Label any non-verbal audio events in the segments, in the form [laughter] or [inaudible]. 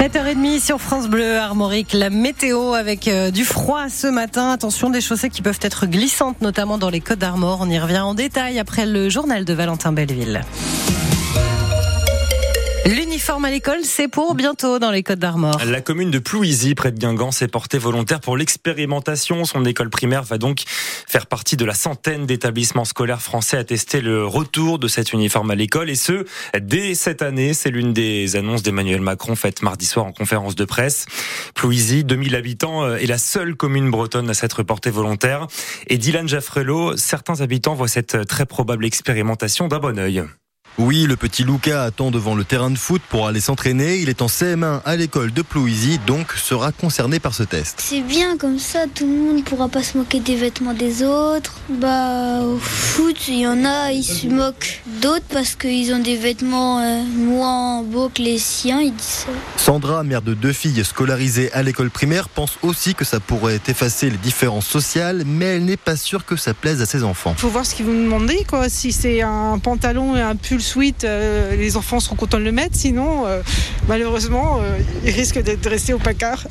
7h30 sur France Bleu, Armorique, la météo avec euh, du froid ce matin. Attention, des chaussées qui peuvent être glissantes, notamment dans les Côtes d'Armor. On y revient en détail après le journal de Valentin Belleville. À l'école, c'est pour bientôt dans les Côtes d'Armor. La commune de Plouisy, près de Guingamp, s'est portée volontaire pour l'expérimentation. Son école primaire va donc faire partie de la centaine d'établissements scolaires français à tester le retour de cet uniforme à l'école. Et ce, dès cette année. C'est l'une des annonces d'Emmanuel Macron faite mardi soir en conférence de presse. Plouisy, 2000 habitants, euh, est la seule commune bretonne à s'être portée volontaire. Et Dylan Jaffrelot, certains habitants voient cette très probable expérimentation d'un bon oeil. Oui, le petit Luca attend devant le terrain de foot pour aller s'entraîner. Il est en CM1 à l'école de Plouisy, donc sera concerné par ce test. C'est bien comme ça, tout le monde pourra pas se moquer des vêtements des autres. Bah, au foot, il y en a, ils se moquent d'autres parce qu'ils ont des vêtements euh, moins beaux que les siens, ils disent ça. Sandra, mère de deux filles scolarisées à l'école primaire, pense aussi que ça pourrait effacer les différences sociales, mais elle n'est pas sûre que ça plaise à ses enfants. Faut voir ce qu'ils vont me demander, quoi. Si c'est un pantalon et un pull euh, les enfants seront contents de le mettre. Sinon, euh, malheureusement, euh, ils risquent d'être restés au placard.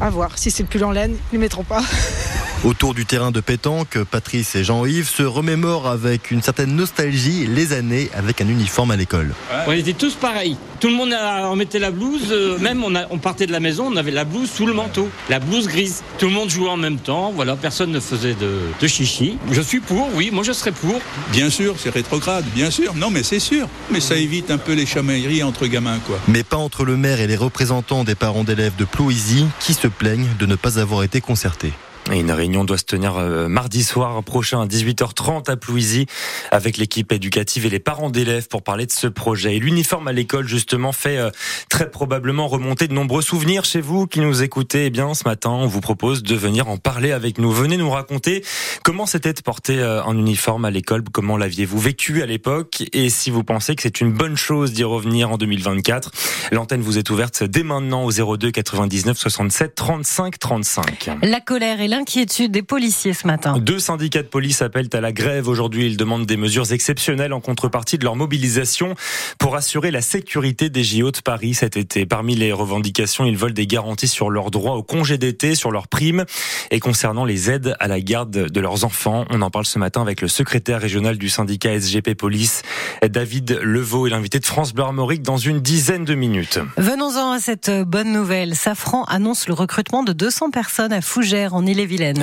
À voir. Si c'est le pull en laine, ils ne mettront pas. [laughs] Autour du terrain de pétanque, Patrice et Jean-Yves se remémorent avec une certaine nostalgie les années avec un uniforme à l'école. On était tous pareils. Tout le monde a- on mettait la blouse, euh, même on, a- on partait de la maison, on avait la blouse sous le manteau, la blouse grise. Tout le monde jouait en même temps, voilà, personne ne faisait de, de chichi. Je suis pour, oui, moi je serais pour. Bien sûr, c'est rétrograde, bien sûr. Non, mais c'est sûr. Mais ça évite un peu les chamailleries entre gamins, quoi. Mais pas entre le maire et les représentants des parents d'élèves de Plouisy qui se plaignent de ne pas avoir été concertés. Et une réunion doit se tenir euh, mardi soir prochain à 18h30 à Plouisy avec l'équipe éducative et les parents d'élèves pour parler de ce projet. Et l'uniforme à l'école justement fait euh, très probablement remonter de nombreux souvenirs chez vous qui nous écoutez. Eh bien, ce matin, on vous propose de venir en parler avec nous. Venez nous raconter comment c'était de porter euh, un uniforme à l'école, comment l'aviez-vous vécu à l'époque? Et si vous pensez que c'est une bonne chose d'y revenir en 2024. L'antenne vous est ouverte dès maintenant au 02 99 67 35 35. La colère et l'inquiétude des policiers ce matin. Deux syndicats de police appellent à la grève aujourd'hui. Ils demandent des mesures exceptionnelles en contrepartie de leur mobilisation pour assurer la sécurité des JO de Paris cet été. Parmi les revendications, ils veulent des garanties sur leurs droits au congé d'été, sur leurs primes et concernant les aides à la garde de leurs enfants. On en parle ce matin avec le secrétaire régional du syndicat SGP Police, David Levaux, et l'invité de France Bleu Armorique dans une dizaine de minutes. Venons-en à cette bonne nouvelle. Safran annonce le recrutement de 200 personnes à Fougères en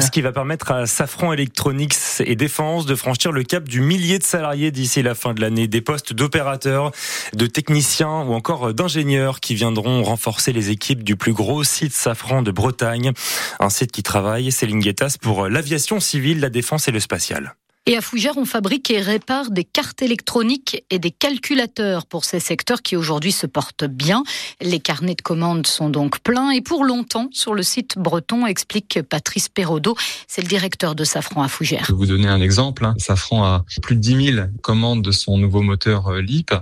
Ce qui va permettre à Safran Electronics et Défense de franchir le cap du millier de salariés d'ici la fin de l'année. Des postes d'opérateurs, de techniciens ou encore d'ingénieurs qui viendront renforcer les équipes du plus gros site Safran de Bretagne. Un site qui travaille, Céline Guettas, pour l'aviation civile, la défense et le spatial. Et à Fougères, on fabrique et répare des cartes électroniques et des calculateurs pour ces secteurs qui aujourd'hui se portent bien. Les carnets de commandes sont donc pleins et pour longtemps sur le site breton, explique Patrice Perraudot, c'est le directeur de Safran à Fougères. Je vais vous donner un exemple. hein. Safran a plus de 10 000 commandes de son nouveau moteur euh, LEAP.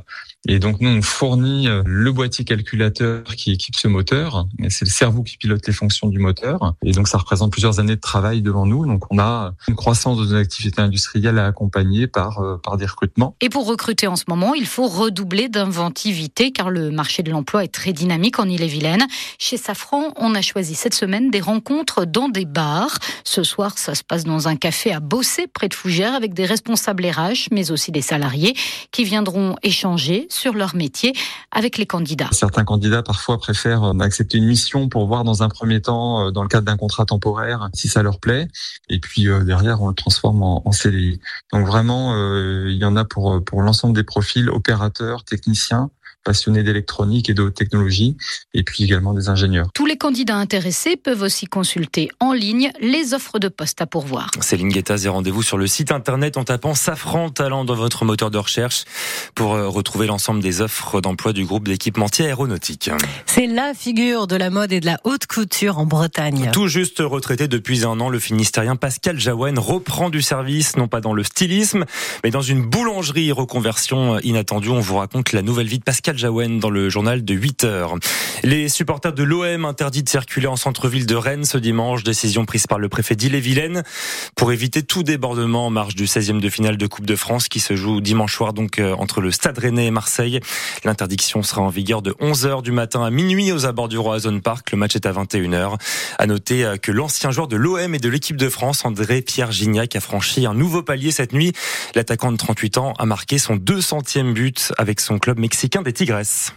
Et donc nous, on fournit euh, le boîtier calculateur qui équipe ce moteur. C'est le cerveau qui pilote les fonctions du moteur. Et donc ça représente plusieurs années de travail devant nous. Donc on a une croissance de nos activités industrielles à accompagner par, euh, par des recrutements. Et pour recruter en ce moment, il faut redoubler d'inventivité car le marché de l'emploi est très dynamique en Ille-et-Vilaine. Chez Safran, on a choisi cette semaine des rencontres dans des bars. Ce soir, ça se passe dans un café à Bossé, près de Fougères, avec des responsables RH, mais aussi des salariés qui viendront échanger sur leur métier avec les candidats. Certains candidats parfois préfèrent euh, accepter une mission pour voir dans un premier temps, euh, dans le cadre d'un contrat temporaire, si ça leur plaît. Et puis euh, derrière, on le transforme en, CDI. Donc vraiment, il y en a pour pour l'ensemble des profils opérateurs, techniciens, passionnés d'électronique et de haute technologie, et puis également des ingénieurs. Tous les candidats intéressés peuvent aussi consulter en ligne les offres de poste à pourvoir. Céline Guettas et rendez-vous sur le site internet en tapant Safran Talent dans votre moteur de recherche pour euh, retrouver l'ensemble des offres d'emploi du groupe d'équipementiers aéronautiques. C'est la figure de la mode et de la haute couture en Bretagne. Tout juste retraité depuis un an, le finistérien Pascal Jaouen reprend du service, non pas dans le stylisme, mais dans une boulangerie reconversion inattendue. On vous raconte la nouvelle vie de Pascal Pascal Jaouen dans le journal de 8 heures. Les supporters de l'OM interdits de circuler en centre-ville de Rennes ce dimanche, décision prise par le préfet d'Ille-et-Vilaine pour éviter tout débordement en marge du 16e de finale de Coupe de France qui se joue dimanche soir donc euh, entre le Stade Rennais et Marseille. L'interdiction sera en vigueur de 11h du matin à minuit aux abords du Roazhon Park. Le match est à 21h. À noter euh, que l'ancien joueur de l'OM et de l'équipe de France, André Pierre Gignac, a franchi un nouveau palier cette nuit. L'attaquant de 38 ans a marqué son 200e but avec son club mexicain des Tigresses.